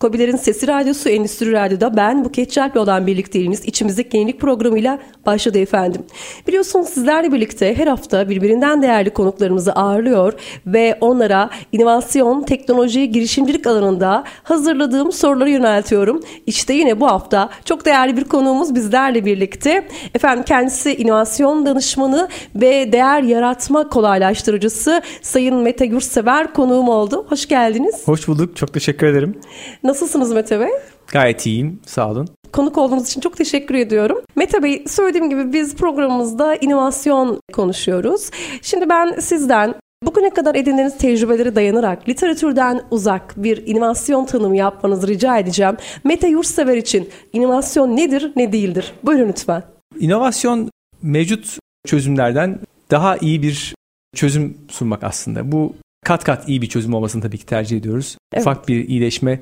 Kobilerin Sesi Radyosu Endüstri Radyo'da ben Buket Çalp'le olan birlikteliğimiz içimizdeki yenilik programıyla başladı efendim. Biliyorsunuz sizlerle birlikte her hafta birbirinden değerli konuklarımızı ağırlıyor ve onlara inovasyon, teknoloji, girişimcilik alanında hazırladığım soruları yöneltiyorum. İşte yine bu hafta çok değerli bir konuğumuz bizlerle birlikte. Efendim kendisi inovasyon danışmanı ve değer yaratma kolaylaştırıcısı Sayın Mete Gürsever konuğum oldu. Hoş geldiniz. Hoş bulduk. Çok teşekkür ederim. Nasılsınız Mete Bey? Gayet iyiyim. Sağ olun. Konuk olduğunuz için çok teşekkür ediyorum. Mete Bey söylediğim gibi biz programımızda inovasyon konuşuyoruz. Şimdi ben sizden Bugüne kadar edindiğiniz tecrübeleri dayanarak literatürden uzak bir inovasyon tanımı yapmanızı rica edeceğim. Mete Yurtsever için inovasyon nedir, ne değildir? Buyurun lütfen. İnovasyon mevcut çözümlerden daha iyi bir çözüm sunmak aslında. Bu kat kat iyi bir çözüm olmasını tabii ki tercih ediyoruz. Evet. Ufak bir iyileşme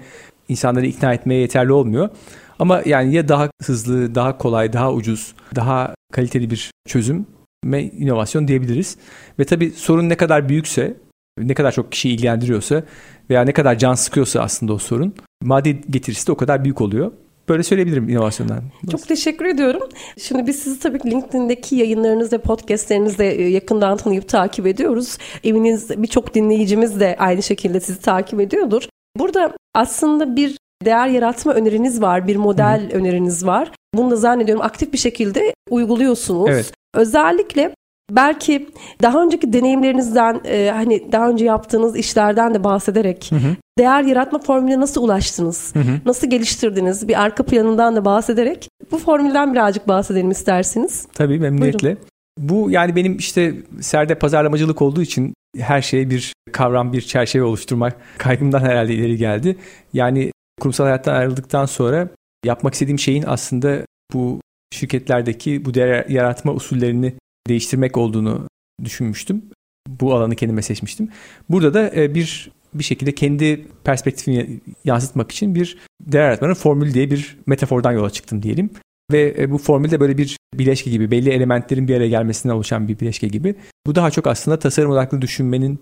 insanları ikna etmeye yeterli olmuyor. Ama yani ya daha hızlı, daha kolay, daha ucuz, daha kaliteli bir çözüm ve inovasyon diyebiliriz. Ve tabii sorun ne kadar büyükse, ne kadar çok kişiyi ilgilendiriyorsa veya ne kadar can sıkıyorsa aslında o sorun, maddi getirisi de o kadar büyük oluyor. Böyle söyleyebilirim inovasyondan. Çok teşekkür ediyorum. Şimdi biz sizi tabii LinkedIn'deki yayınlarınız ve podcastlerinizde yakından tanıyıp takip ediyoruz. Eminiz birçok dinleyicimiz de aynı şekilde sizi takip ediyordur. Burada aslında bir değer yaratma öneriniz var, bir model Hı-hı. öneriniz var. Bunu da zannediyorum aktif bir şekilde uyguluyorsunuz. Evet. Özellikle belki daha önceki deneyimlerinizden e, hani daha önce yaptığınız işlerden de bahsederek hı hı. değer yaratma formülüne nasıl ulaştınız? Hı hı. Nasıl geliştirdiniz? Bir arka planından da bahsederek bu formülden birazcık bahsedelim isterseniz. Tabii memnuniyetle. Buyurun. Bu yani benim işte serde pazarlamacılık olduğu için her şeye bir kavram, bir çerçeve oluşturmak kaygımdan herhalde ileri geldi. Yani kurumsal hayattan ayrıldıktan sonra yapmak istediğim şeyin aslında bu şirketlerdeki bu değer yaratma usullerini değiştirmek olduğunu düşünmüştüm. Bu alanı kendime seçmiştim. Burada da e, bir bir şekilde kendi perspektifini yansıtmak için bir değer yaratmanın formülü diye bir metafordan yola çıktım diyelim. Ve e, bu formülde böyle bir bileşke gibi, belli elementlerin bir araya gelmesinden oluşan bir bileşke gibi. Bu daha çok aslında tasarım odaklı düşünmenin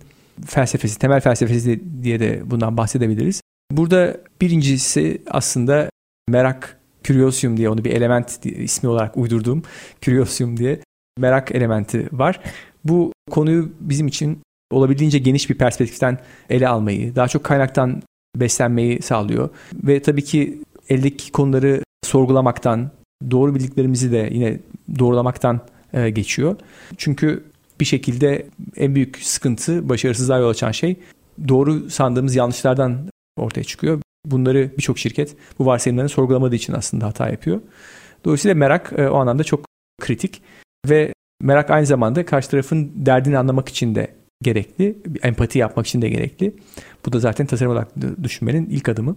felsefesi, temel felsefesi diye de bundan bahsedebiliriz. Burada birincisi aslında merak, curiosium diye onu bir element ismi olarak uydurduğum curiosium diye merak elementi var. Bu konuyu bizim için olabildiğince geniş bir perspektiften ele almayı, daha çok kaynaktan beslenmeyi sağlıyor. Ve tabii ki eldeki konuları sorgulamaktan, doğru bildiklerimizi de yine doğrulamaktan e, geçiyor. Çünkü bir şekilde en büyük sıkıntı, başarısızlığa yol açan şey doğru sandığımız yanlışlardan ortaya çıkıyor. Bunları birçok şirket bu varsayımlarını sorgulamadığı için aslında hata yapıyor. Dolayısıyla merak e, o anlamda çok kritik ve merak aynı zamanda karşı tarafın derdini anlamak için de gerekli, empati yapmak için de gerekli. Bu da zaten tasarım olarak düşünmenin ilk adımı.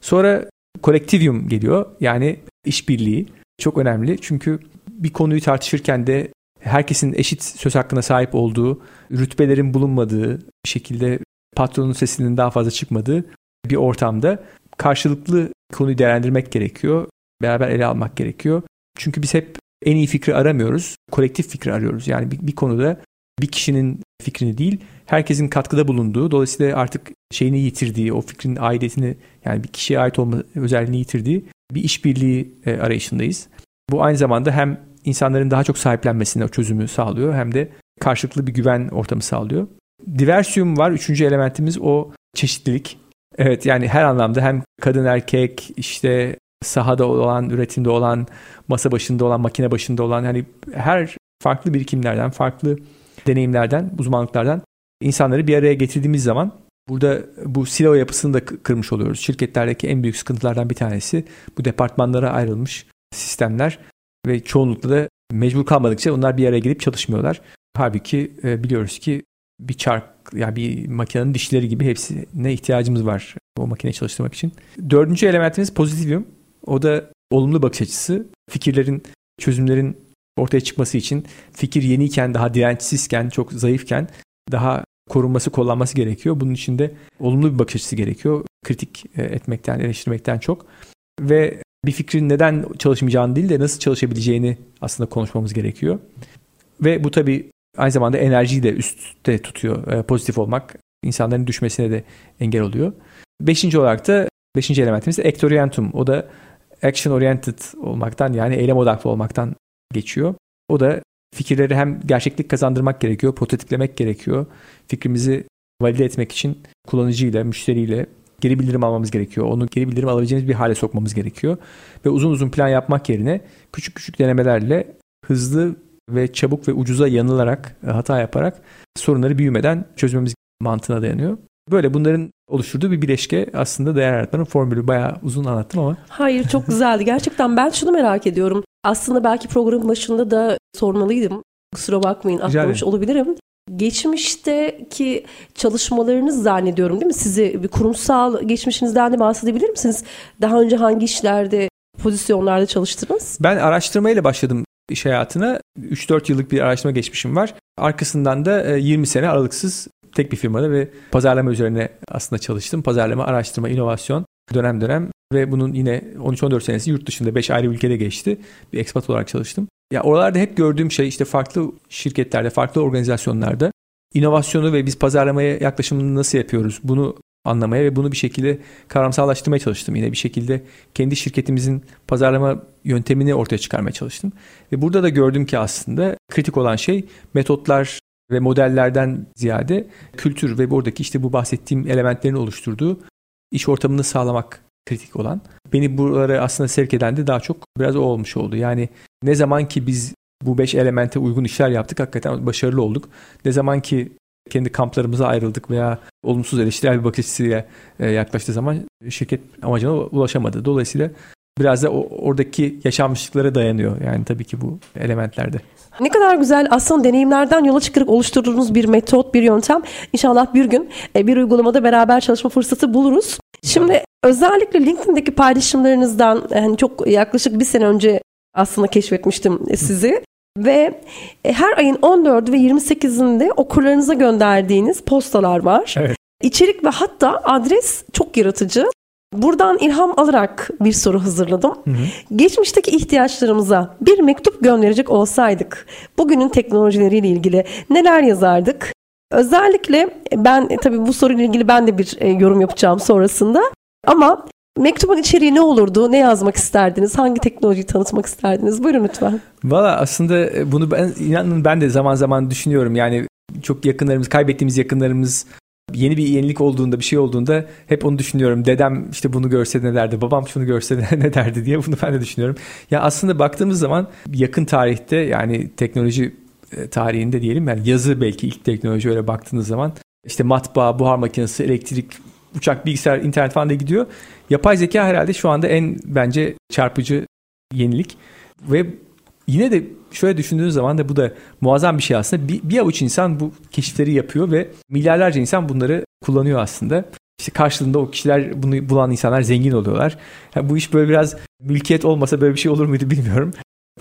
Sonra kolektivyum geliyor. Yani işbirliği çok önemli. Çünkü bir konuyu tartışırken de herkesin eşit söz hakkına sahip olduğu, rütbelerin bulunmadığı, bir şekilde patronun sesinin daha fazla çıkmadığı bir ortamda karşılıklı konuyu değerlendirmek gerekiyor. Beraber ele almak gerekiyor. Çünkü biz hep en iyi fikri aramıyoruz. Kolektif fikri arıyoruz. Yani bir, bir konuda bir kişinin fikrini değil, herkesin katkıda bulunduğu, dolayısıyla artık şeyini yitirdiği, o fikrin aidiyetini yani bir kişiye ait olma özelliğini yitirdiği bir işbirliği e, arayışındayız. Bu aynı zamanda hem insanların daha çok sahiplenmesine o çözümü sağlıyor hem de karşılıklı bir güven ortamı sağlıyor. Diversium var. Üçüncü elementimiz o çeşitlilik. Evet yani her anlamda hem kadın erkek işte sahada olan, üretimde olan, masa başında olan, makine başında olan hani her farklı birikimlerden, farklı deneyimlerden, uzmanlıklardan insanları bir araya getirdiğimiz zaman burada bu silo yapısını da kırmış oluyoruz. Şirketlerdeki en büyük sıkıntılardan bir tanesi bu departmanlara ayrılmış sistemler ve çoğunlukla da mecbur kalmadıkça onlar bir araya gelip çalışmıyorlar. Halbuki e, biliyoruz ki bir çark yani bir makinenin dişleri gibi hepsine ihtiyacımız var o makineyi çalıştırmak için. Dördüncü elementimiz pozitivyum. O da olumlu bakış açısı, fikirlerin, çözümlerin ortaya çıkması için fikir yeniyken, daha dirençsizken, çok zayıfken daha korunması, kullanması gerekiyor. Bunun için de olumlu bir bakış açısı gerekiyor. Kritik e, etmekten, eleştirmekten çok. Ve bir fikrin neden çalışmayacağını değil de nasıl çalışabileceğini aslında konuşmamız gerekiyor. Ve bu tabii aynı zamanda enerjiyi de üstte tutuyor. E, pozitif olmak insanların düşmesine de engel oluyor. Beşinci olarak da beşinci elementimiz de actorientum. O da action oriented olmaktan yani eylem odaklı olmaktan geçiyor. O da fikirleri hem gerçeklik kazandırmak gerekiyor, prototiplemek gerekiyor. Fikrimizi valide etmek için kullanıcıyla, müşteriyle geri bildirim almamız gerekiyor. Onu geri bildirim alabileceğimiz bir hale sokmamız gerekiyor. Ve uzun uzun plan yapmak yerine küçük küçük denemelerle hızlı ve çabuk ve ucuza yanılarak, hata yaparak sorunları büyümeden çözmemiz mantığına dayanıyor. Böyle bunların oluşturduğu bir bileşke aslında değer yaratmanın formülü. Bayağı uzun anlattım ama. Hayır çok güzeldi. Gerçekten ben şunu merak ediyorum. Aslında belki programın başında da sormalıydım. Kusura bakmayın atlamış olabilirim. Geçmişteki çalışmalarınız zannediyorum değil mi? Sizi bir kurumsal geçmişinizden de bahsedebilir misiniz? Daha önce hangi işlerde, pozisyonlarda çalıştınız? Ben araştırmayla başladım iş hayatına. 3-4 yıllık bir araştırma geçmişim var. Arkasından da 20 e, sene aralıksız tek bir firmada ve pazarlama üzerine aslında çalıştım. Pazarlama, araştırma, inovasyon dönem dönem ve bunun yine 13-14 senesi yurt dışında 5 ayrı ülkede geçti. Bir expat olarak çalıştım. Ya oralarda hep gördüğüm şey işte farklı şirketlerde, farklı organizasyonlarda inovasyonu ve biz pazarlamaya yaklaşımını nasıl yapıyoruz bunu anlamaya ve bunu bir şekilde kavramsallaştırmaya çalıştım. Yine bir şekilde kendi şirketimizin pazarlama yöntemini ortaya çıkarmaya çalıştım. Ve burada da gördüm ki aslında kritik olan şey metotlar ve modellerden ziyade kültür ve buradaki işte bu bahsettiğim elementlerin oluşturduğu iş ortamını sağlamak kritik olan. Beni buralara aslında sevk eden de daha çok biraz o olmuş oldu. Yani ne zaman ki biz bu beş elemente uygun işler yaptık hakikaten başarılı olduk. Ne zaman ki kendi kamplarımıza ayrıldık veya olumsuz eleştirel bir bakış açısıyla e, yaklaştığı zaman şirket amacına ulaşamadı. Dolayısıyla biraz da oradaki yaşanmışlıklara dayanıyor. Yani tabii ki bu elementlerde. Ne kadar güzel aslında deneyimlerden yola çıkarak oluşturduğunuz bir metot, bir yöntem. İnşallah bir gün e, bir uygulamada beraber çalışma fırsatı buluruz. Şimdi özellikle LinkedIn'deki paylaşımlarınızdan yani çok yaklaşık bir sene önce aslında keşfetmiştim sizi. Ve e, her ayın 14 ve 28'inde okurlarınıza gönderdiğiniz postalar var. Evet. İçerik ve hatta adres çok yaratıcı. Buradan ilham alarak bir soru hazırladım. Hı hı. Geçmişteki ihtiyaçlarımıza bir mektup gönderecek olsaydık bugünün teknolojileriyle ilgili neler yazardık? Özellikle ben e, tabii bu soruyla ilgili ben de bir e, yorum yapacağım sonrasında. Ama mektubun içeriği ne olurdu? Ne yazmak isterdiniz? Hangi teknolojiyi tanıtmak isterdiniz? Buyurun lütfen. Valla aslında e, bunu ben inanın ben de zaman zaman düşünüyorum. Yani çok yakınlarımız, kaybettiğimiz yakınlarımız yeni bir yenilik olduğunda bir şey olduğunda hep onu düşünüyorum. Dedem işte bunu görse ne derdi, babam şunu görse ne derdi diye bunu ben de düşünüyorum. Ya aslında baktığımız zaman yakın tarihte yani teknoloji e, tarihinde diyelim yani yazı belki ilk teknoloji öyle baktığınız zaman işte matbaa, buhar makinesi, elektrik, uçak, bilgisayar, internet falan da gidiyor. Yapay zeka herhalde şu anda en bence çarpıcı yenilik ve yine de şöyle düşündüğünüz zaman da bu da muazzam bir şey aslında. Bir, bir avuç insan bu keşifleri yapıyor ve milyarlarca insan bunları kullanıyor aslında. İşte karşılığında o kişiler bunu bulan insanlar zengin oluyorlar. Yani bu iş böyle biraz mülkiyet olmasa böyle bir şey olur muydu bilmiyorum.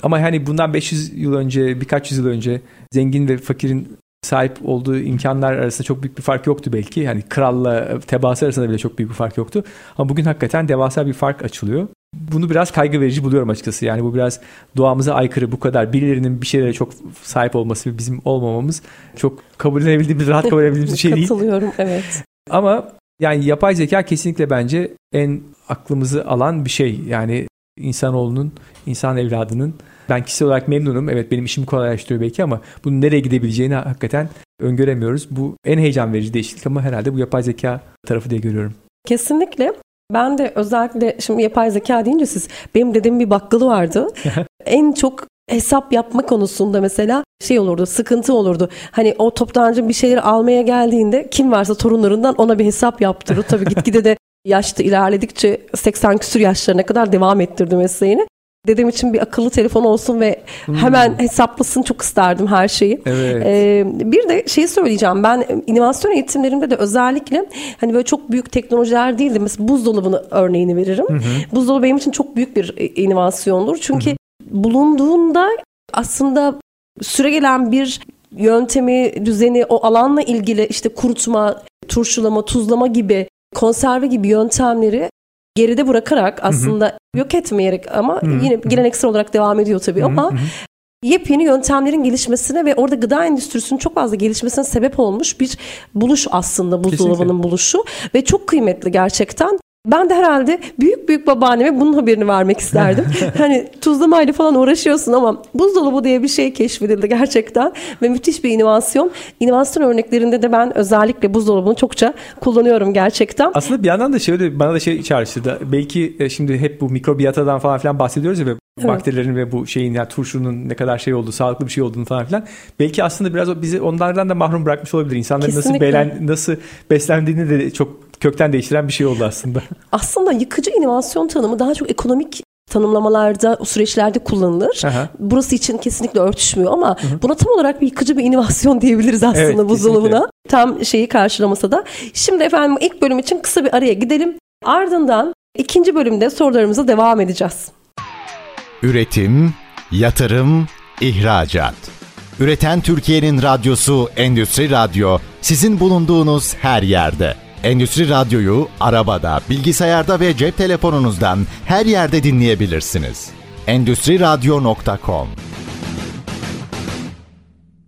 Ama hani bundan 500 yıl önce, birkaç yüzyıl önce zengin ve fakirin sahip olduğu imkanlar arasında çok büyük bir fark yoktu belki. Yani kralla tebaası arasında bile çok büyük bir fark yoktu. Ama bugün hakikaten devasa bir fark açılıyor. Bunu biraz kaygı verici buluyorum açıkçası. Yani bu biraz doğamıza aykırı bu kadar birilerinin bir şeylere çok sahip olması ve bizim olmamamız çok kabul edebildiğimiz, rahat kabul edebildiğimiz bir şey değil. Katılıyorum evet. Ama yani yapay zeka kesinlikle bence en aklımızı alan bir şey. Yani insanoğlunun, insan evladının ben kişisel olarak memnunum. Evet benim işimi kolaylaştırıyor belki ama bunun nereye gidebileceğini hakikaten öngöremiyoruz. Bu en heyecan verici değişiklik ama herhalde bu yapay zeka tarafı diye görüyorum. Kesinlikle. Ben de özellikle şimdi yapay zeka deyince siz benim dedemin bir bakkalı vardı. en çok hesap yapma konusunda mesela şey olurdu, sıkıntı olurdu. Hani o toptancı bir şeyleri almaya geldiğinde kim varsa torunlarından ona bir hesap yaptırır. Tabii gitgide de yaşta ilerledikçe 80 küsur yaşlarına kadar devam ettirdi mesleğini. Dedem için bir akıllı telefon olsun ve hemen hesaplasın çok isterdim her şeyi. Evet. Ee, bir de şeyi söyleyeceğim ben inovasyon eğitimlerimde de özellikle hani böyle çok büyük teknolojiler değil de mesela buzdolabını örneğini veririm. Buzdolabı benim için çok büyük bir e, inovasyondur. Çünkü bulunduğunda aslında süregelen bir yöntemi, düzeni, o alanla ilgili işte kurutma, turşulama, tuzlama gibi, konserve gibi yöntemleri geride bırakarak aslında yok etmeyerek ama yine geleneksel olarak devam ediyor tabii ama yepyeni yöntemlerin gelişmesine ve orada gıda endüstrisinin çok fazla gelişmesine sebep olmuş bir buluş aslında buzdolabının Kesinlikle. buluşu ve çok kıymetli gerçekten. Ben de herhalde büyük büyük babaanneme bunun haberini vermek isterdim. hani tuzlamayla falan uğraşıyorsun ama buzdolabı diye bir şey keşfedildi gerçekten ve müthiş bir inovasyon. İnovasyon örneklerinde de ben özellikle buzdolabını çokça kullanıyorum gerçekten. Aslında bir yandan da şöyle bana da şey çağrıştırdı. Belki e, şimdi hep bu mikrobiyatadan falan filan bahsediyoruz ya ve Evet. bakterilerin ve bu şeyin yani turşunun ne kadar şey olduğu, sağlıklı bir şey olduğunu falan filan. Belki aslında biraz bizi onlardan da mahrum bırakmış olabilir. İnsanların nasıl Kesinlikle. belen, nasıl beslendiğini de çok kökten değiştiren bir şey oldu aslında. Aslında yıkıcı inovasyon tanımı daha çok ekonomik tanımlamalarda, o süreçlerde kullanılır. Aha. Burası için kesinlikle örtüşmüyor ama buna tam olarak bir yıkıcı bir inovasyon diyebiliriz aslında Evet, buzdolabına. kesinlikle. Tam şeyi karşılamasa da. Şimdi efendim ilk bölüm için kısa bir araya gidelim. Ardından ikinci bölümde sorularımıza devam edeceğiz. Üretim, yatırım, ihracat. Üreten Türkiye'nin radyosu Endüstri Radyo sizin bulunduğunuz her yerde. Endüstri Radyo'yu arabada, bilgisayarda ve cep telefonunuzdan her yerde dinleyebilirsiniz. Endüstri Radyo.com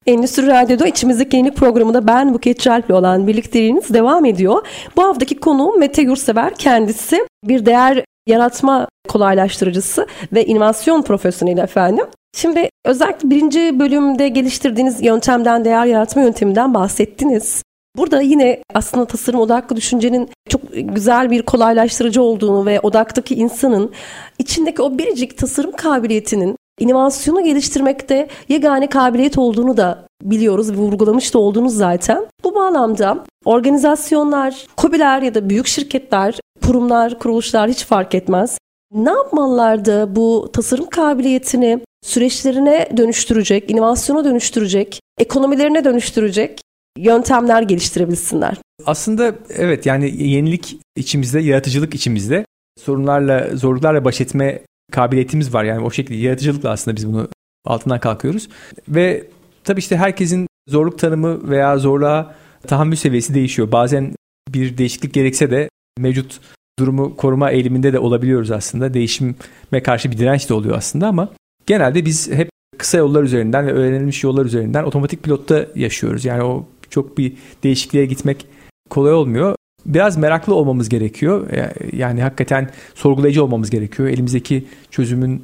Endüstri Radyo'da içimizdeki yeni programında ben Buket Çalp'le olan birlikteliğiniz devam ediyor. Bu haftaki konuğum Mete Yurtsever kendisi bir değer yaratma kolaylaştırıcısı ve inovasyon profesyoneli efendim. Şimdi özellikle birinci bölümde geliştirdiğiniz yöntemden, değer yaratma yönteminden bahsettiniz. Burada yine aslında tasarım odaklı düşüncenin çok güzel bir kolaylaştırıcı olduğunu ve odaktaki insanın içindeki o biricik tasarım kabiliyetinin inovasyonu geliştirmekte yegane kabiliyet olduğunu da biliyoruz ve vurgulamış da oldunuz zaten. Bu bağlamda organizasyonlar, KOBİ'ler ya da büyük şirketler, kurumlar, kuruluşlar hiç fark etmez. Ne yapmalılardı bu tasarım kabiliyetini süreçlerine dönüştürecek, inovasyona dönüştürecek, ekonomilerine dönüştürecek yöntemler geliştirebilsinler? Aslında evet yani yenilik içimizde, yaratıcılık içimizde. Sorunlarla, zorluklarla baş etme kabiliyetimiz var. Yani o şekilde yaratıcılıkla aslında biz bunu altından kalkıyoruz. Ve tabii işte herkesin zorluk tanımı veya zorluğa tahammül seviyesi değişiyor. Bazen bir değişiklik gerekse de mevcut durumu koruma eğiliminde de olabiliyoruz aslında. Değişime karşı bir direnç de oluyor aslında ama genelde biz hep kısa yollar üzerinden ve öğrenilmiş yollar üzerinden otomatik pilotta yaşıyoruz. Yani o çok bir değişikliğe gitmek kolay olmuyor. Biraz meraklı olmamız gerekiyor. Yani hakikaten sorgulayıcı olmamız gerekiyor. Elimizdeki çözümün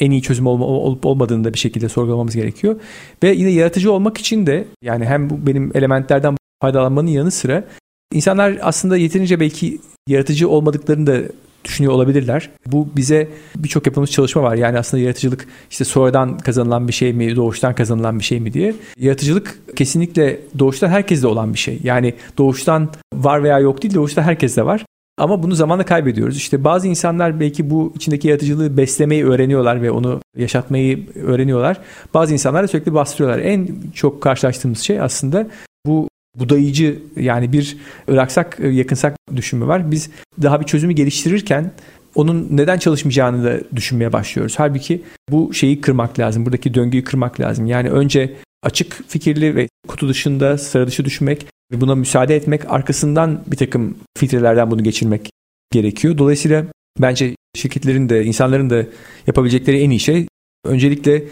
en iyi çözüm olup olmadığını da bir şekilde sorgulamamız gerekiyor. Ve yine yaratıcı olmak için de yani hem benim elementlerden faydalanmanın yanı sıra insanlar aslında yeterince belki yaratıcı olmadıklarını da düşünüyor olabilirler. Bu bize birçok yapılmış çalışma var. Yani aslında yaratıcılık işte sonradan kazanılan bir şey mi, doğuştan kazanılan bir şey mi diye. Yaratıcılık kesinlikle doğuştan herkeste olan bir şey. Yani doğuştan var veya yok değil, doğuştan herkeste var. Ama bunu zamanla kaybediyoruz. İşte bazı insanlar belki bu içindeki yaratıcılığı beslemeyi öğreniyorlar ve onu yaşatmayı öğreniyorlar. Bazı insanlar da sürekli bastırıyorlar. En çok karşılaştığımız şey aslında bu budayıcı yani bir ıraksak yakınsak düşünme var. Biz daha bir çözümü geliştirirken onun neden çalışmayacağını da düşünmeye başlıyoruz. Halbuki bu şeyi kırmak lazım. Buradaki döngüyü kırmak lazım. Yani önce açık fikirli ve kutu dışında sıra dışı düşünmek ve buna müsaade etmek arkasından bir takım filtrelerden bunu geçirmek gerekiyor. Dolayısıyla bence şirketlerin de insanların da yapabilecekleri en iyi şey öncelikle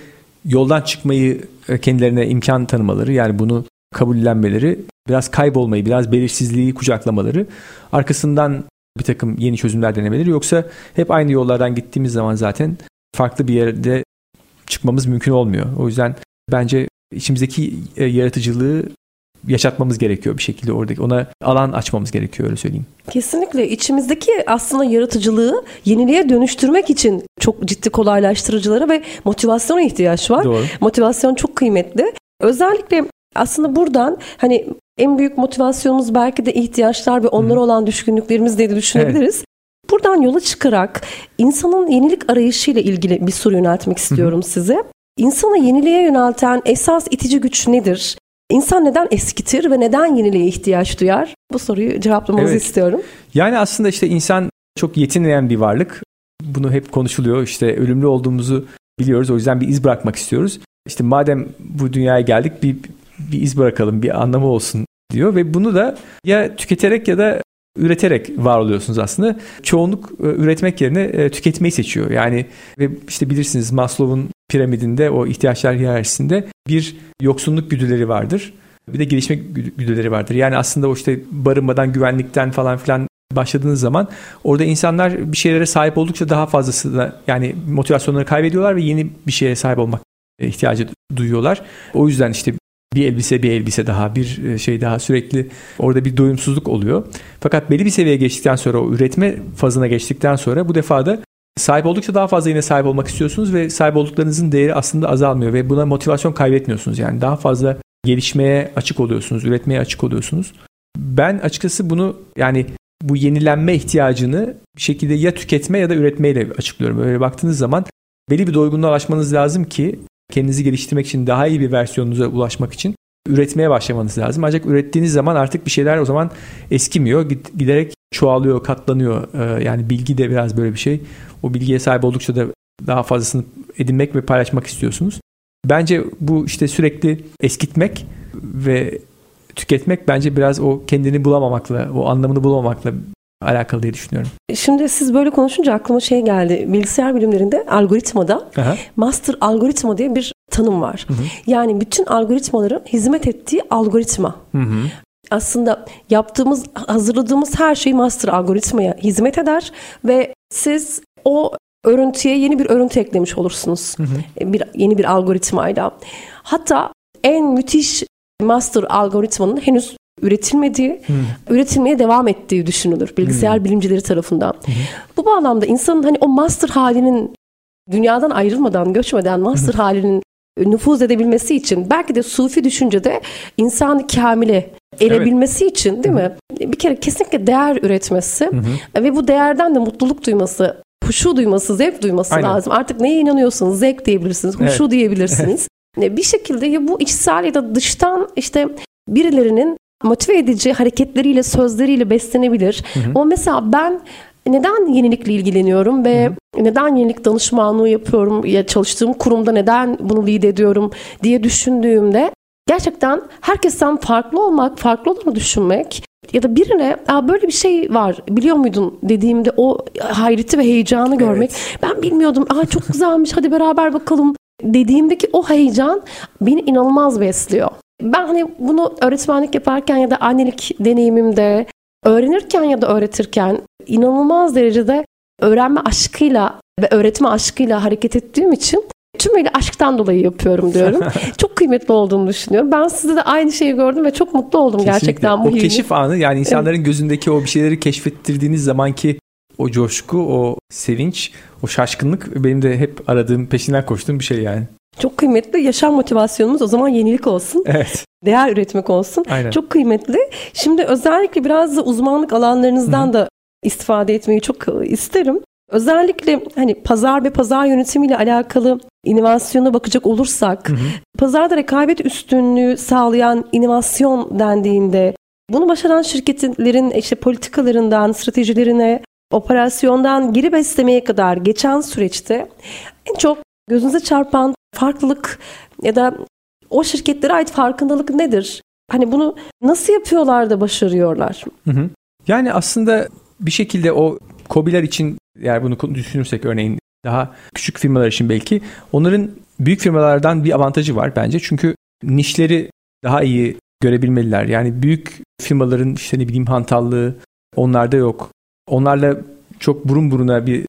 yoldan çıkmayı kendilerine imkan tanımaları yani bunu kabullenmeleri, biraz kaybolmayı, biraz belirsizliği kucaklamaları, arkasından bir takım yeni çözümler denemeleri. Yoksa hep aynı yollardan gittiğimiz zaman zaten farklı bir yerde çıkmamız mümkün olmuyor. O yüzden bence içimizdeki yaratıcılığı yaşatmamız gerekiyor bir şekilde oradaki ona alan açmamız gerekiyor öyle söyleyeyim. Kesinlikle içimizdeki aslında yaratıcılığı yeniliğe dönüştürmek için çok ciddi kolaylaştırıcılara ve motivasyona ihtiyaç var. Doğru. Motivasyon çok kıymetli. Özellikle aslında buradan hani en büyük motivasyonumuz belki de ihtiyaçlar ve onlara olan düşkünlüklerimiz diye de düşünebiliriz. Buradan yola çıkarak insanın yenilik arayışıyla ilgili bir soru yöneltmek istiyorum hı hı. size. İnsanı yeniliğe yönelten esas itici güç nedir? İnsan neden eskitir ve neden yeniliğe ihtiyaç duyar? Bu soruyu cevaplamanızı evet. istiyorum. Yani aslında işte insan çok yetinmeyen bir varlık. Bunu hep konuşuluyor. İşte ölümlü olduğumuzu biliyoruz. O yüzden bir iz bırakmak istiyoruz. İşte madem bu dünyaya geldik bir bir iz bırakalım, bir anlamı olsun diyor ve bunu da ya tüketerek ya da üreterek var oluyorsunuz aslında. Çoğunluk e, üretmek yerine e, tüketmeyi seçiyor. Yani ve işte bilirsiniz Maslow'un piramidinde o ihtiyaçlar hiyerarşisinde bir yoksunluk güdüleri vardır. Bir de gelişme güdüleri vardır. Yani aslında o işte barınmadan, güvenlikten falan filan başladığınız zaman orada insanlar bir şeylere sahip oldukça daha fazlasını yani motivasyonları kaybediyorlar ve yeni bir şeye sahip olmak ihtiyacı duyuyorlar. O yüzden işte bir elbise bir elbise daha bir e, şey daha sürekli orada bir doyumsuzluk oluyor. Fakat belli bir seviyeye geçtikten sonra o üretme fazına geçtikten sonra bu defa da sahip oldukça daha fazla yine sahip olmak istiyorsunuz ve sahip olduklarınızın değeri aslında azalmıyor ve buna motivasyon kaybetmiyorsunuz. Yani daha fazla gelişmeye açık oluyorsunuz, üretmeye açık oluyorsunuz. Ben açıkçası bunu yani bu yenilenme ihtiyacını bir şekilde ya tüketme ya da üretmeyle açıklıyorum. Böyle baktığınız zaman belli bir doygunluğa ulaşmanız lazım ki kendinizi geliştirmek için daha iyi bir versiyonunuza ulaşmak için üretmeye başlamanız lazım. Ancak ürettiğiniz zaman artık bir şeyler o zaman eskimiyor. Giderek çoğalıyor, katlanıyor. Ee, yani bilgi de biraz böyle bir şey. O bilgiye sahip oldukça da daha fazlasını edinmek ve paylaşmak istiyorsunuz. Bence bu işte sürekli eskitmek ve tüketmek bence biraz o kendini bulamamakla, o anlamını bulamamakla alakalı diye düşünüyorum. Şimdi siz böyle konuşunca aklıma şey geldi. Bilgisayar bilimlerinde algoritmada Aha. master algoritma diye bir tanım var. Hı hı. Yani bütün algoritmaların hizmet ettiği algoritma. Hı hı. Aslında yaptığımız, hazırladığımız her şey master algoritmaya hizmet eder ve siz o örüntüye yeni bir örüntü eklemiş olursunuz. Hı hı. Bir yeni bir algoritmayla. Hatta en müthiş master algoritmanın henüz üretilmediği, hmm. üretilmeye devam ettiği düşünülür bilgisayar hmm. bilimcileri tarafından. Hmm. Bu bağlamda insanın hani o master halinin dünyadan ayrılmadan, göçmeden master hmm. halinin nüfuz edebilmesi için belki de sufi düşüncede insan kamile erebilmesi evet. için değil mi? Bir kere kesinlikle değer üretmesi hı ve bu değerden de mutluluk duyması, huşu duyması, zevk duyması Aynen. lazım. Artık neye inanıyorsanız zevk diyebilirsiniz, huşu evet. diyebilirsiniz. bir şekilde ya bu içsel ya da dıştan işte birilerinin motive edici hareketleriyle, sözleriyle beslenebilir. Hı hı. Ama mesela ben neden yenilikle ilgileniyorum ve hı neden yenilik danışmanlığı yapıyorum ya çalıştığım kurumda neden bunu lead ediyorum diye düşündüğümde gerçekten herkesten farklı olmak, farklı olanı düşünmek ya da birine Aa, böyle bir şey var biliyor muydun dediğimde o hayreti ve heyecanı görmek. Evet. Ben bilmiyordum. Aa çok güzelmiş hadi beraber bakalım dediğimdeki o heyecan beni inanılmaz besliyor. Ben hani bunu öğretmenlik yaparken ya da annelik deneyimimde öğrenirken ya da öğretirken inanılmaz derecede öğrenme aşkıyla ve öğretme aşkıyla hareket ettiğim için tümüyle aşktan dolayı yapıyorum diyorum. çok kıymetli olduğunu düşünüyorum. Ben sizde de aynı şeyi gördüm ve çok mutlu oldum Kesinlikle. gerçekten. Bu o keşif anı yani insanların evet. gözündeki o bir şeyleri keşfettirdiğiniz zamanki o coşku, o sevinç, o şaşkınlık benim de hep aradığım, peşinden koştuğum bir şey yani. Çok kıymetli. Yaşam motivasyonumuz o zaman yenilik olsun. Evet. Değer üretmek olsun. Aynen. Çok kıymetli. Şimdi özellikle biraz da uzmanlık alanlarınızdan Hı. da istifade etmeyi çok isterim. Özellikle hani pazar ve pazar yönetimiyle alakalı inovasyona bakacak olursak, hı hı. pazarda rekabet üstünlüğü sağlayan inovasyon dendiğinde bunu başaran şirketlerin işte politikalarından stratejilerine, operasyondan geri beslemeye kadar geçen süreçte en çok gözünüze çarpan farklılık ya da o şirketlere ait farkındalık nedir? Hani bunu nasıl yapıyorlar da başarıyorlar? Hı hı. Yani aslında bir şekilde o COBİ'ler için yani bunu düşünürsek örneğin daha küçük firmalar için belki onların büyük firmalardan bir avantajı var bence. Çünkü nişleri daha iyi görebilmeliler. Yani büyük firmaların işte ne bileyim hantallığı onlarda yok. Onlarla çok burun buruna bir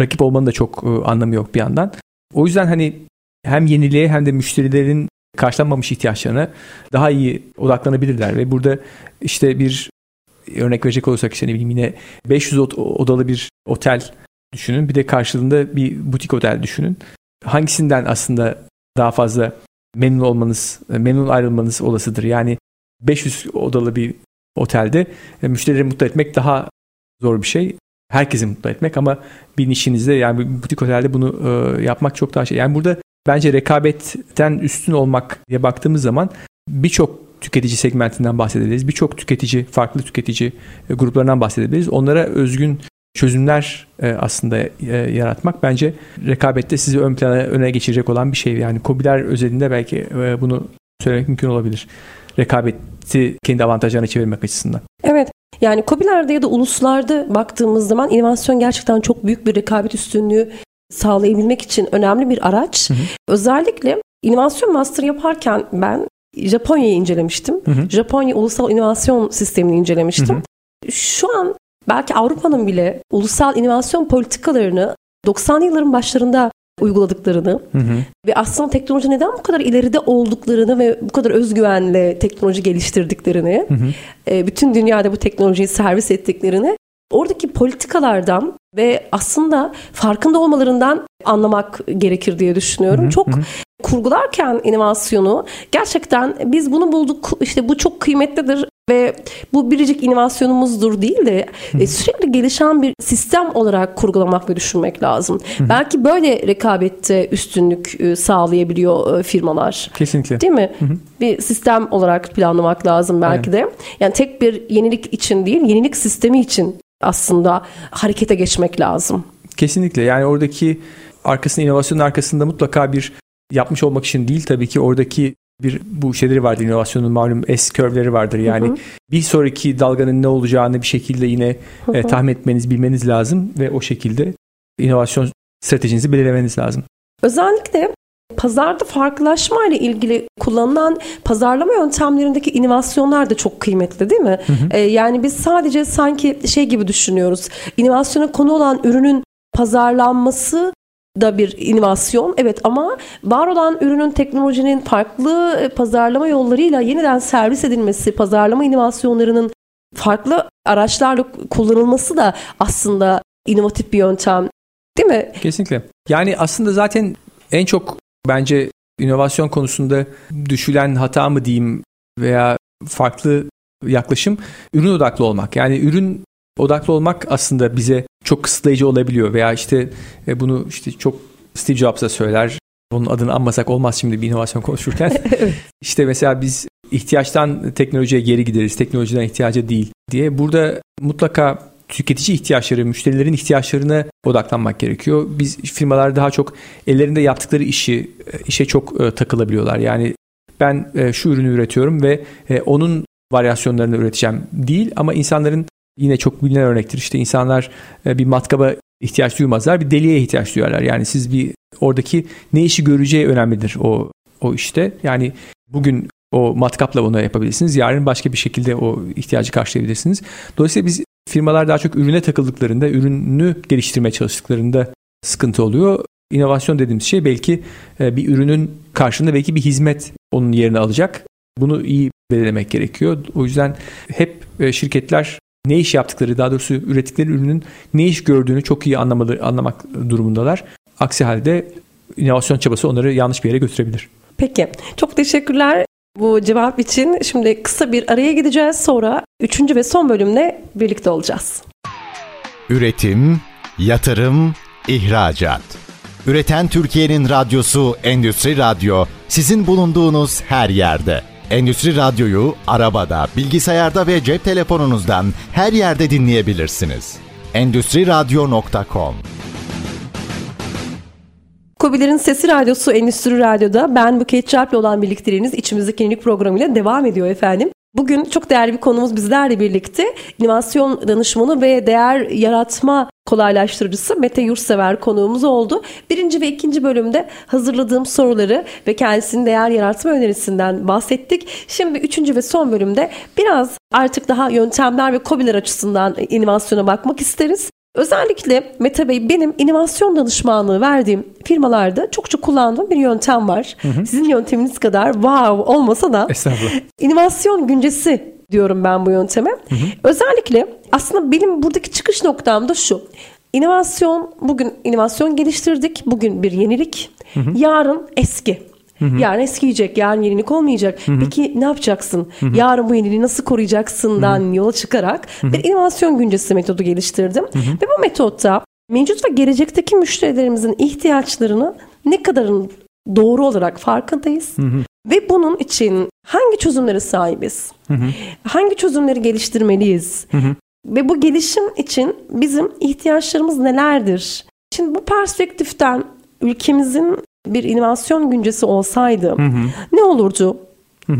rakip olmanın da çok e, anlamı yok bir yandan. O yüzden hani hem yeniliğe hem de müşterilerin karşılanmamış ihtiyaçlarına daha iyi odaklanabilirler ve burada işte bir örnek verecek olursak işte ne bileyim yine 500 odalı bir otel düşünün. Bir de karşılığında bir butik otel düşünün. Hangisinden aslında daha fazla memnun olmanız, memnun ayrılmanız olasıdır? Yani 500 odalı bir otelde müşterileri mutlu etmek daha zor bir şey. herkesi mutlu etmek ama bir nişinizde yani butik otelde bunu e, yapmak çok daha şey. Yani burada bence rekabetten üstün olmak diye baktığımız zaman birçok tüketici segmentinden bahsedebiliriz. Birçok tüketici, farklı tüketici e, gruplarından bahsedebiliriz. Onlara özgün çözümler e, aslında e, yaratmak bence rekabette sizi ön plana öne geçirecek olan bir şey. Yani COBİ'ler özelinde belki bunu söylemek mümkün olabilir. Rekabeti kendi avantajlarına çevirmek açısından. Evet. Yani COBİ'lerde ya da uluslarda baktığımız zaman inovasyon gerçekten çok büyük bir rekabet üstünlüğü sağlayabilmek için önemli bir araç. Hı hı. Özellikle inovasyon master yaparken ben Japonya'yı incelemiştim. Hı hı. Japonya ulusal inovasyon sistemini incelemiştim. Hı hı. Şu an belki Avrupa'nın bile ulusal inovasyon politikalarını 90'lı yılların başlarında uyguladıklarını hı hı. ve aslında teknoloji neden bu kadar ileride olduklarını ve bu kadar özgüvenle teknoloji geliştirdiklerini, hı hı. E, bütün dünyada bu teknolojiyi servis ettiklerini oradaki politikalardan ve aslında farkında olmalarından anlamak gerekir diye düşünüyorum. Hı hı, Çok hı kurgularken inovasyonu gerçekten biz bunu bulduk işte bu çok kıymetlidir ve bu biricik inovasyonumuzdur değil de e, sürekli gelişen bir sistem olarak kurgulamak ve düşünmek lazım. Belki böyle rekabette üstünlük e, sağlayabiliyor e, firmalar. Kesinlikle. Değil mi? Bir sistem olarak planlamak lazım belki Aynen. de. Yani tek bir yenilik için değil, yenilik sistemi için aslında harekete geçmek lazım. Kesinlikle. Yani oradaki arkasında inovasyonun arkasında mutlaka bir yapmış olmak için değil tabii ki oradaki bir bu şeyleri vardır inovasyonun malum S curve'leri vardır. Yani hı hı. bir sonraki dalganın ne olacağını bir şekilde yine hı hı. E, tahmin etmeniz, bilmeniz lazım ve o şekilde inovasyon stratejinizi belirlemeniz lazım. Özellikle pazarda farklılaşma ile ilgili kullanılan pazarlama yöntemlerindeki inovasyonlar da çok kıymetli değil mi? Hı hı. Ee, yani biz sadece sanki şey gibi düşünüyoruz. İnovasyona konu olan ürünün pazarlanması da bir inovasyon. Evet ama var olan ürünün teknolojinin farklı e, pazarlama yollarıyla yeniden servis edilmesi, pazarlama inovasyonlarının farklı araçlarla kullanılması da aslında inovatif bir yöntem. Değil mi? Kesinlikle. Yani aslında zaten en çok bence inovasyon konusunda düşülen hata mı diyeyim veya farklı yaklaşım ürün odaklı olmak. Yani ürün odaklı olmak aslında bize çok kısıtlayıcı olabiliyor veya işte e, bunu işte çok Steve Jobs'a söyler. Onun adını anmasak olmaz şimdi bir inovasyon konuşurken. İşte mesela biz ihtiyaçtan teknolojiye geri gideriz. Teknolojiden ihtiyaca değil diye. Burada mutlaka tüketici ihtiyaçları, müşterilerin ihtiyaçlarına odaklanmak gerekiyor. Biz firmalar daha çok ellerinde yaptıkları işi e, işe çok e, takılabiliyorlar. Yani ben şu ürünü üretiyorum ve onun varyasyonlarını üreteceğim değil ama insanların Yine çok bilinen örnektir. İşte insanlar e, bir matkaba ihtiyaç duymazlar, bir deliğe ihtiyaç duyarlar. Yani siz bir oradaki ne işi göreceği önemlidir o o işte. Yani bugün o matkapla bunu yapabilirsiniz. Yarın başka bir şekilde o ihtiyacı karşılayabilirsiniz. Dolayısıyla biz firmalar daha çok ürüne takıldıklarında, ürünü geliştirmeye çalıştıklarında sıkıntı oluyor. İnovasyon dediğimiz şey belki e, bir ürünün karşılığında belki bir hizmet onun yerini alacak. Bunu iyi belirlemek gerekiyor. O yüzden hep e, şirketler ne iş yaptıkları daha doğrusu ürettikleri ürünün ne iş gördüğünü çok iyi anlamalı, anlamak durumundalar. Aksi halde inovasyon çabası onları yanlış bir yere götürebilir. Peki. Çok teşekkürler bu cevap için. Şimdi kısa bir araya gideceğiz. Sonra üçüncü ve son bölümle birlikte olacağız. Üretim, yatırım, ihracat. Üreten Türkiye'nin radyosu Endüstri Radyo sizin bulunduğunuz her yerde. Endüstri Radyo'yu arabada, bilgisayarda ve cep telefonunuzdan her yerde dinleyebilirsiniz. Endüstri Radyo.com Kobilerin Sesi Radyosu Endüstri Radyo'da ben Buket Çarp'le olan birlikteliğiniz içimizdeki yenilik programıyla devam ediyor efendim. Bugün çok değerli bir konumuz bizlerle birlikte. İnovasyon danışmanı ve değer yaratma kolaylaştırıcısı Mete Yurtsever konuğumuz oldu. Birinci ve ikinci bölümde hazırladığım soruları ve kendisinin değer yaratma önerisinden bahsettik. Şimdi üçüncü ve son bölümde biraz artık daha yöntemler ve kobiler açısından inovasyona bakmak isteriz. Özellikle Mete Bey benim inovasyon danışmanlığı verdiğim firmalarda çok çok kullandığım bir yöntem var. Hı hı. Sizin yönteminiz kadar wow olmasa da inovasyon güncesi diyorum ben bu yönteme. Hı hı. Özellikle aslında benim buradaki çıkış noktam da şu. İnovasyon, bugün inovasyon geliştirdik. Bugün bir yenilik. Hı hı. Yarın eski. Yarın eskiyecek, yarın yenilik olmayacak. Peki ne yapacaksın? Yarın bu yeniliği nasıl koruyacaksından yola çıkarak bir inovasyon güncesi metodu geliştirdim. Ve bu metotta mevcut ve gelecekteki müşterilerimizin ihtiyaçlarını ne kadarın doğru olarak farkındayız. Ve bunun için hangi çözümlere sahibiz? Hangi çözümleri geliştirmeliyiz? Ve bu gelişim için bizim ihtiyaçlarımız nelerdir? Şimdi bu perspektiften ülkemizin bir inovasyon güncesi olsaydı ne olurdu?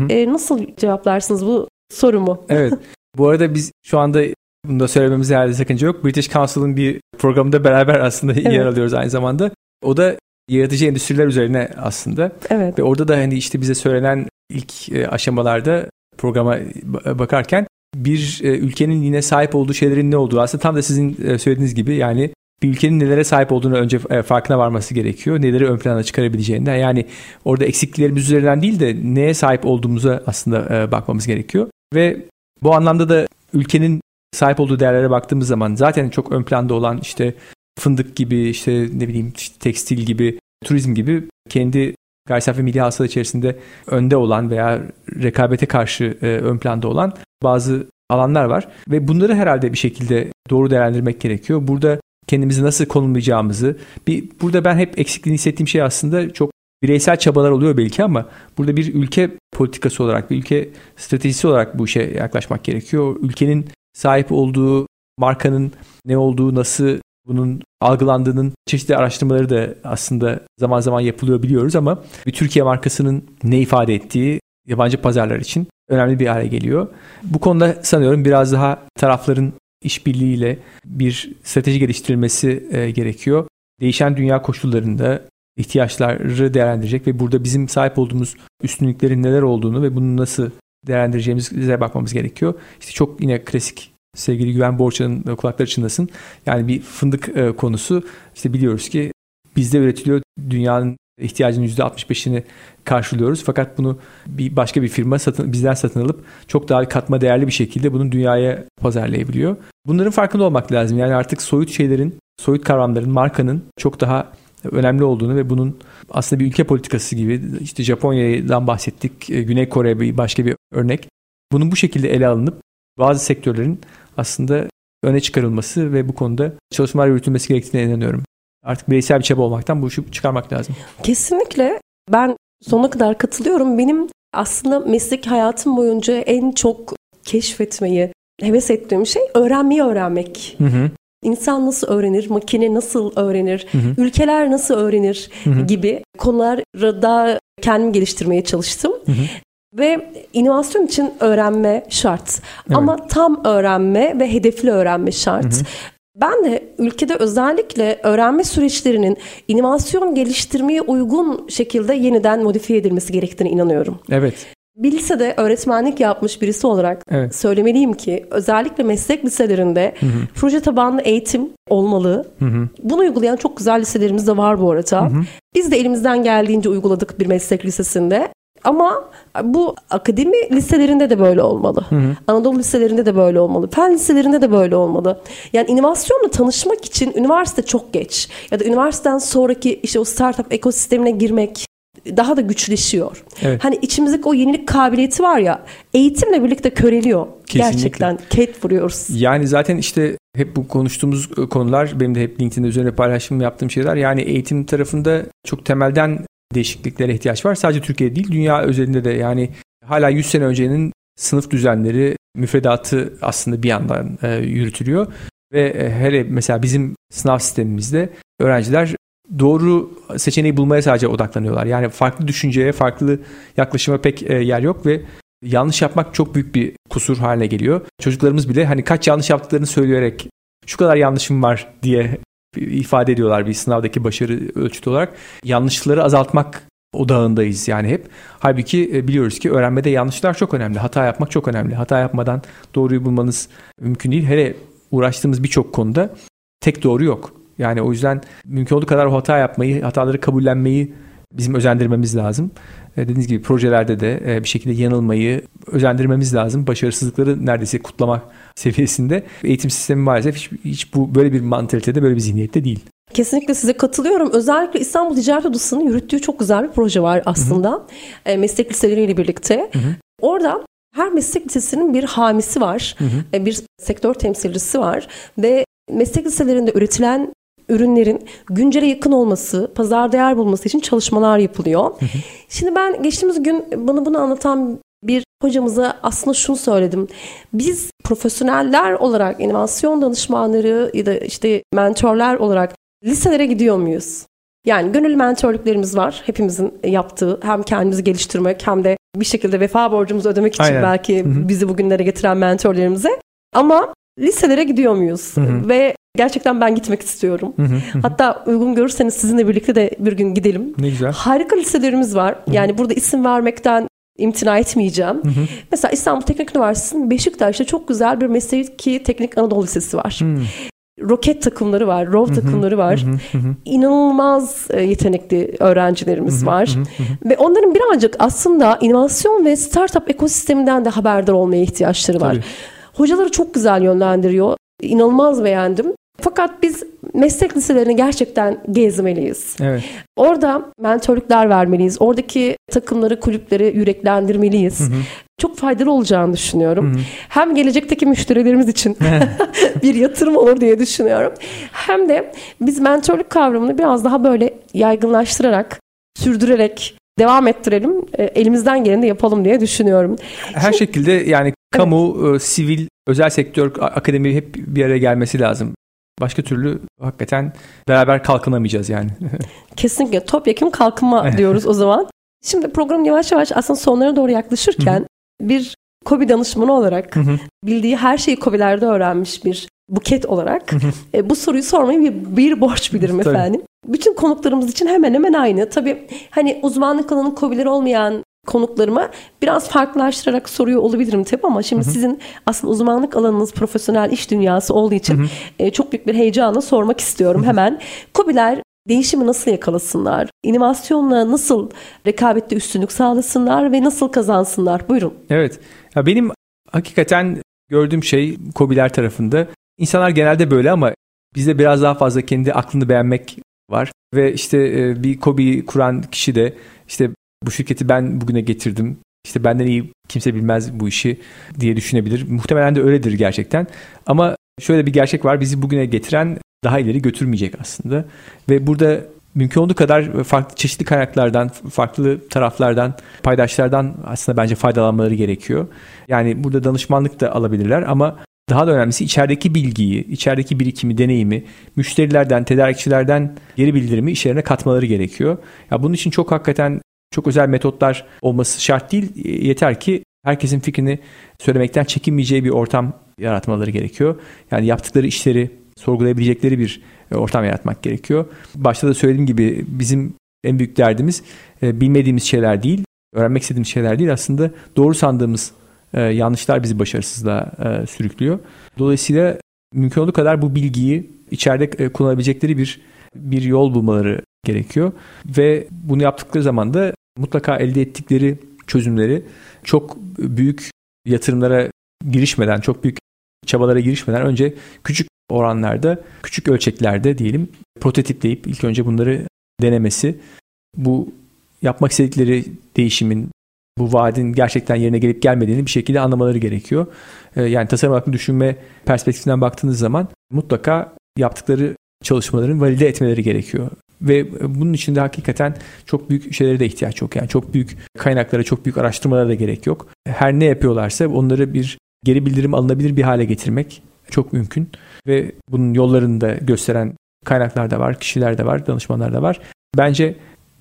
E, nasıl cevaplarsınız bu sorumu? Evet. Bu arada biz şu anda bunu da söylememize herhalde sakınca yok. British Council'ın bir programında beraber aslında evet. yer alıyoruz aynı zamanda. O da yaratıcı endüstriler üzerine aslında. Evet. Ve orada da hani işte bize söylenen ilk e, aşamalarda programa bakarken bir e, ülkenin yine sahip olduğu şeylerin ne olduğu aslında tam da sizin e, söylediğiniz gibi yani bir ülkenin nelere sahip olduğunu önce farkına varması gerekiyor. Neleri ön plana çıkarabileceğinden. Yani orada eksikliklerimiz üzerinden değil de neye sahip olduğumuza aslında bakmamız gerekiyor. Ve bu anlamda da ülkenin sahip olduğu değerlere baktığımız zaman zaten çok ön planda olan işte fındık gibi işte ne bileyim işte tekstil gibi turizm gibi kendi gayri safi milli hasıla içerisinde önde olan veya rekabete karşı e, ön planda olan bazı alanlar var ve bunları herhalde bir şekilde doğru değerlendirmek gerekiyor. Burada kendimizi nasıl konumlayacağımızı bir burada ben hep eksikliğini hissettiğim şey aslında çok bireysel çabalar oluyor belki ama burada bir ülke politikası olarak bir ülke stratejisi olarak bu işe yaklaşmak gerekiyor. Ülkenin sahip olduğu markanın ne olduğu, nasıl bunun algılandığının çeşitli araştırmaları da aslında zaman zaman yapılıyor biliyoruz ama bir Türkiye markasının ne ifade ettiği yabancı pazarlar için önemli bir hale geliyor. Bu konuda sanıyorum biraz daha tarafların işbirliğiyle bir strateji geliştirilmesi e, gerekiyor. Değişen dünya koşullarında ihtiyaçları değerlendirecek ve burada bizim sahip olduğumuz üstünlüklerin neler olduğunu ve bunu nasıl değerlendireceğimize bakmamız gerekiyor. İşte çok yine klasik sevgili Güven Borça'nın kulakları çınlasın. Yani bir fındık e, konusu işte biliyoruz ki bizde üretiliyor dünyanın ihtiyacının %65'ini karşılıyoruz. Fakat bunu bir başka bir firma satın, bizden satın alıp çok daha katma değerli bir şekilde bunu dünyaya pazarlayabiliyor. Bunların farkında olmak lazım. Yani artık soyut şeylerin, soyut kavramların, markanın çok daha önemli olduğunu ve bunun aslında bir ülke politikası gibi işte Japonya'dan bahsettik, e, Güney Kore bir başka bir örnek. Bunun bu şekilde ele alınıp bazı sektörlerin aslında öne çıkarılması ve bu konuda çalışmalar yürütülmesi gerektiğine inanıyorum. Artık bireysel bir çaba olmaktan bu işi çıkarmak lazım. Kesinlikle. Ben sonuna kadar katılıyorum. Benim aslında meslek hayatım boyunca en çok keşfetmeyi, heves ettiğim şey öğrenmeyi öğrenmek. Hı hı. İnsan nasıl öğrenir, makine nasıl öğrenir, hı hı. ülkeler nasıl öğrenir hı hı. gibi konularda daha kendim geliştirmeye çalıştım. Hı hı. Ve inovasyon için öğrenme şart. Evet. Ama tam öğrenme ve hedefli öğrenme şart. Hı hı. Ben de ülkede özellikle öğrenme süreçlerinin inovasyon geliştirmeye uygun şekilde yeniden modifiye edilmesi gerektiğine inanıyorum. Evet. Bir lisede öğretmenlik yapmış birisi olarak evet. söylemeliyim ki özellikle meslek liselerinde hı hı. proje tabanlı eğitim olmalı. Hı hı. Bunu uygulayan çok güzel liselerimiz de var bu arada. Hı hı. Biz de elimizden geldiğince uyguladık bir meslek lisesinde. Ama bu akademi liselerinde de böyle olmalı. Hı hı. Anadolu liselerinde de böyle olmalı. Fen liselerinde de böyle olmalı. Yani inovasyonla tanışmak için üniversite çok geç. Ya da üniversiteden sonraki işte o startup ekosistemine girmek daha da güçleşiyor. Evet. Hani içimizdeki o yenilik kabiliyeti var ya eğitimle birlikte köreliyor. Kesinlikle. Gerçekten ket vuruyoruz. Yani zaten işte hep bu konuştuğumuz konular benim de hep LinkedIn'de üzerine paylaşım yaptığım şeyler. Yani eğitim tarafında çok temelden değişikliklere ihtiyaç var. Sadece Türkiye değil dünya özelinde de yani hala 100 sene öncenin sınıf düzenleri, müfredatı aslında bir yandan e, yürütülüyor. Ve e, hele mesela bizim sınav sistemimizde öğrenciler doğru seçeneği bulmaya sadece odaklanıyorlar. Yani farklı düşünceye, farklı yaklaşıma pek e, yer yok ve yanlış yapmak çok büyük bir kusur haline geliyor. Çocuklarımız bile hani kaç yanlış yaptıklarını söyleyerek şu kadar yanlışım var diye ifade ediyorlar bir sınavdaki başarı ölçütü olarak. Yanlışları azaltmak odağındayız yani hep. Halbuki e, biliyoruz ki öğrenmede yanlışlar çok önemli. Hata yapmak çok önemli. Hata yapmadan doğruyu bulmanız mümkün değil. Hele uğraştığımız birçok konuda tek doğru yok. Yani o yüzden mümkün olduğu kadar hata yapmayı, hataları kabullenmeyi bizim özendirmemiz lazım. E, dediğiniz gibi projelerde de e, bir şekilde yanılmayı özendirmemiz lazım. Başarısızlıkları neredeyse kutlamak seviyesinde. Eğitim sistemi maalesef hiç, hiç bu böyle bir mantalitede, böyle bir zihniyette değil. Kesinlikle size katılıyorum. Özellikle İstanbul Ticaret Odası'nın yürüttüğü çok güzel bir proje var aslında. Hı hı. meslek liseleriyle birlikte. Hı hı. Orada her meslek lisesinin bir hamisi var. Hı hı. Bir sektör temsilcisi var. Ve meslek liselerinde üretilen ürünlerin güncele yakın olması, pazar değer bulması için çalışmalar yapılıyor. Hı hı. Şimdi ben geçtiğimiz gün bana bunu anlatan bir hocamıza aslında şunu söyledim. Biz profesyoneller olarak inovasyon danışmanları ya da işte mentorlar olarak liselere gidiyor muyuz? Yani gönüllü mentorluklarımız var. Hepimizin yaptığı hem kendimizi geliştirmek hem de bir şekilde vefa borcumuzu ödemek için Aynen. belki Hı-hı. bizi bugünlere getiren mentorlarımıza. Ama liselere gidiyor muyuz? Hı-hı. Ve gerçekten ben gitmek istiyorum. Hatta uygun görürseniz sizinle birlikte de bir gün gidelim. Ne güzel. Harika liselerimiz var. Yani burada isim vermekten imtina etmeyeceğim. Hı hı. Mesela İstanbul Teknik Üniversitesi'nin Beşiktaş'ta çok güzel bir mesleki teknik Anadolu Lisesi var. Hı roket takımları var, rov takımları var. İnanılmaz e, yetenekli öğrencilerimiz var. Ve onların birazcık aslında inovasyon ve startup ekosisteminden de haberdar olmaya ihtiyaçları var. Tabii. Hocaları çok güzel yönlendiriyor. İnanılmaz beğendim. Fakat biz meslek liselerini gerçekten gezmeliyiz. Evet. Orada mentorluklar vermeliyiz. Oradaki takımları, kulüpleri yüreklendirmeliyiz. Hı hı. Çok faydalı olacağını düşünüyorum. Hı hı. Hem gelecekteki müşterilerimiz için bir yatırım olur diye düşünüyorum. Hem de biz mentorluk kavramını biraz daha böyle yaygınlaştırarak, sürdürerek devam ettirelim. E, elimizden geleni de yapalım diye düşünüyorum. Her Şimdi, şekilde yani kamu, evet. sivil, özel sektör, akademi hep bir araya gelmesi lazım. Başka türlü hakikaten beraber kalkınamayacağız yani. Kesinlikle topyekun kalkınma diyoruz o zaman. Şimdi program yavaş yavaş aslında sonlara doğru yaklaşırken bir KOBİ danışmanı olarak bildiği her şeyi KOBİ'lerde öğrenmiş bir buket olarak e, bu soruyu sormayı bir, bir borç bilirim efendim. Bütün konuklarımız için hemen hemen aynı. Tabii hani uzmanlık alanı KOBİ'leri olmayan konuklarıma biraz farklılaştırarak soruyor olabilirim tabii ama şimdi hı hı. sizin aslında uzmanlık alanınız profesyonel iş dünyası olduğu için. E, çok büyük bir heyecanla sormak istiyorum hemen. Kobiler değişimi nasıl yakalasınlar? İnovasyonla nasıl rekabette üstünlük sağlasınlar ve nasıl kazansınlar? Buyurun. Evet. Ya benim hakikaten gördüğüm şey Kobiler tarafında insanlar genelde böyle ama bizde biraz daha fazla kendi aklını beğenmek var ve işte e, bir Kobi kuran kişi de işte bu şirketi ben bugüne getirdim. İşte benden iyi kimse bilmez bu işi diye düşünebilir. Muhtemelen de öyledir gerçekten. Ama şöyle bir gerçek var. Bizi bugüne getiren daha ileri götürmeyecek aslında. Ve burada mümkün olduğu kadar farklı çeşitli kaynaklardan, farklı taraflardan, paydaşlardan aslında bence faydalanmaları gerekiyor. Yani burada danışmanlık da alabilirler ama daha da önemlisi içerideki bilgiyi, içerideki birikimi, deneyimi, müşterilerden, tedarikçilerden geri bildirimi işlerine katmaları gerekiyor. Ya bunun için çok hakikaten çok özel metotlar olması şart değil. Yeter ki herkesin fikrini söylemekten çekinmeyeceği bir ortam yaratmaları gerekiyor. Yani yaptıkları işleri sorgulayabilecekleri bir e, ortam yaratmak gerekiyor. Başta da söylediğim gibi bizim en büyük derdimiz e, bilmediğimiz şeyler değil, öğrenmek istediğimiz şeyler değil aslında doğru sandığımız e, yanlışlar bizi başarısızlığa sürüklüyor. Dolayısıyla mümkün olduğu kadar bu bilgiyi içeride kullanabilecekleri bir bir yol bulmaları gerekiyor ve bunu yaptıkları zaman da mutlaka elde ettikleri çözümleri çok büyük yatırımlara girişmeden, çok büyük çabalara girişmeden önce küçük oranlarda, küçük ölçeklerde diyelim prototipleyip ilk önce bunları denemesi bu yapmak istedikleri değişimin bu vaadin gerçekten yerine gelip gelmediğini bir şekilde anlamaları gerekiyor. Ee, yani tasarım hakkında düşünme perspektifinden baktığınız zaman mutlaka yaptıkları çalışmaların valide etmeleri gerekiyor. Ve bunun için de hakikaten çok büyük şeylere de ihtiyaç yok. Yani çok büyük kaynaklara, çok büyük araştırmalara da gerek yok. Her ne yapıyorlarsa onları bir geri bildirim alınabilir bir hale getirmek çok mümkün. Ve bunun yollarını da gösteren kaynaklar da var, kişiler de var, danışmanlar da var. Bence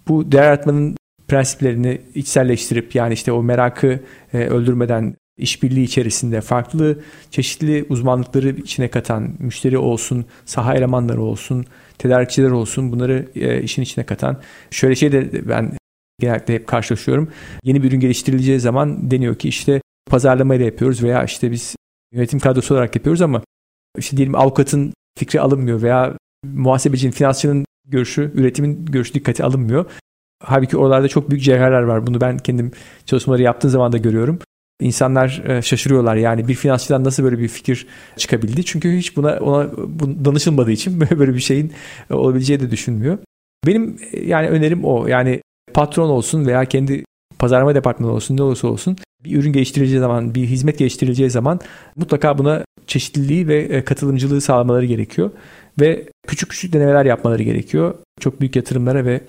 bu değer yaratmanın prensiplerini içselleştirip yani işte o merakı e, öldürmeden işbirliği içerisinde farklı çeşitli uzmanlıkları içine katan müşteri olsun, saha elemanları olsun, tedarikçiler olsun bunları e, işin içine katan. Şöyle şey de ben genellikle hep karşılaşıyorum. Yeni bir ürün geliştirileceği zaman deniyor ki işte pazarlamayla yapıyoruz veya işte biz yönetim kadrosu olarak yapıyoruz ama işte diyelim avukatın fikri alınmıyor veya muhasebecinin, finansçının görüşü, üretimin görüşü dikkate alınmıyor. Halbuki oralarda çok büyük cevherler var. Bunu ben kendim çalışmaları yaptığım zaman da görüyorum. İnsanlar e, şaşırıyorlar yani bir finansçıdan nasıl böyle bir fikir çıkabildi? Çünkü hiç buna ona danışılmadığı için böyle bir şeyin olabileceği de düşünmüyor. Benim e, yani önerim o. Yani patron olsun veya kendi pazarlama departmanı olsun ne olursa olsun bir ürün geliştirileceği zaman, bir hizmet geliştirileceği zaman mutlaka buna çeşitliliği ve e, katılımcılığı sağlamaları gerekiyor. Ve küçük küçük denemeler yapmaları gerekiyor. Çok büyük yatırımlara ve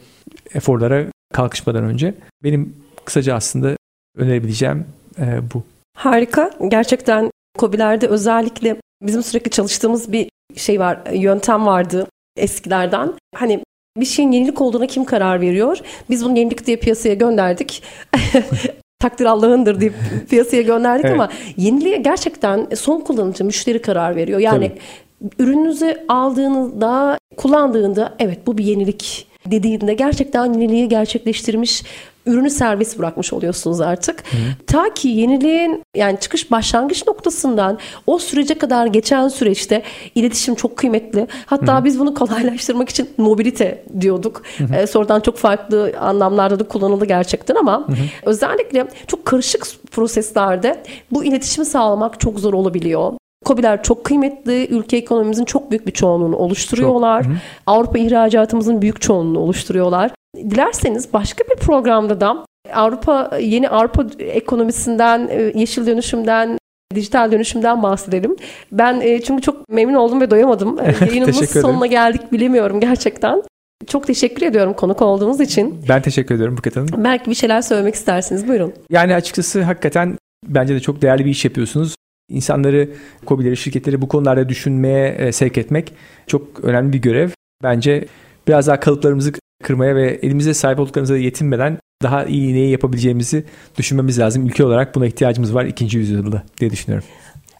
eforlara kalkışmadan önce. Benim kısaca aslında önerebileceğim e, bu. Harika. Gerçekten COBİ'lerde özellikle bizim sürekli çalıştığımız bir şey var, yöntem vardı eskilerden. Hani bir şeyin yenilik olduğuna kim karar veriyor? Biz bunu yenilik diye piyasaya gönderdik. Takdir Allah'ındır deyip piyasaya gönderdik evet. ama yeniliğe gerçekten son kullanıcı müşteri karar veriyor. Yani Tabii. ürününüzü aldığınızda, kullandığında evet bu bir yenilik dediğinde gerçekten yeniliği gerçekleştirmiş ürünü serbest bırakmış oluyorsunuz artık. Hı. Ta ki yeniliğin yani çıkış başlangıç noktasından o sürece kadar geçen süreçte iletişim çok kıymetli. Hatta Hı. biz bunu kolaylaştırmak için mobilite diyorduk. Hı. E, sonradan çok farklı anlamlarda da kullanıldı gerçekten ama Hı. özellikle çok karışık proseslerde bu iletişimi sağlamak çok zor olabiliyor. COBİ'ler çok kıymetli. Ülke ekonomimizin çok büyük bir çoğunluğunu oluşturuyorlar. Çok. Avrupa ihracatımızın büyük çoğunluğunu oluşturuyorlar. Dilerseniz başka bir programda da Avrupa yeni Avrupa ekonomisinden, e, yeşil dönüşümden, dijital dönüşümden bahsedelim. Ben e, çünkü çok memnun oldum ve doyamadım. E, yayınımızın sonuna geldik bilemiyorum gerçekten. Çok teşekkür ediyorum konuk olduğunuz için. Ben teşekkür ediyorum Buket Hanım. Belki bir şeyler söylemek istersiniz. Buyurun. Yani açıkçası hakikaten bence de çok değerli bir iş yapıyorsunuz. İnsanları, COBİ'leri, şirketleri bu konularda düşünmeye sevk etmek çok önemli bir görev. Bence biraz daha kalıplarımızı kırmaya ve elimize sahip olduklarımıza yetinmeden daha iyi neyi yapabileceğimizi düşünmemiz lazım. Ülke olarak buna ihtiyacımız var ikinci yüzyılda diye düşünüyorum.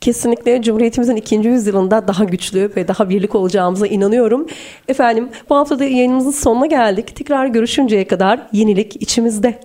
Kesinlikle Cumhuriyetimizin ikinci yüzyılında daha güçlü ve daha birlik olacağımıza inanıyorum. Efendim bu hafta da yayınımızın sonuna geldik. Tekrar görüşünceye kadar yenilik içimizde.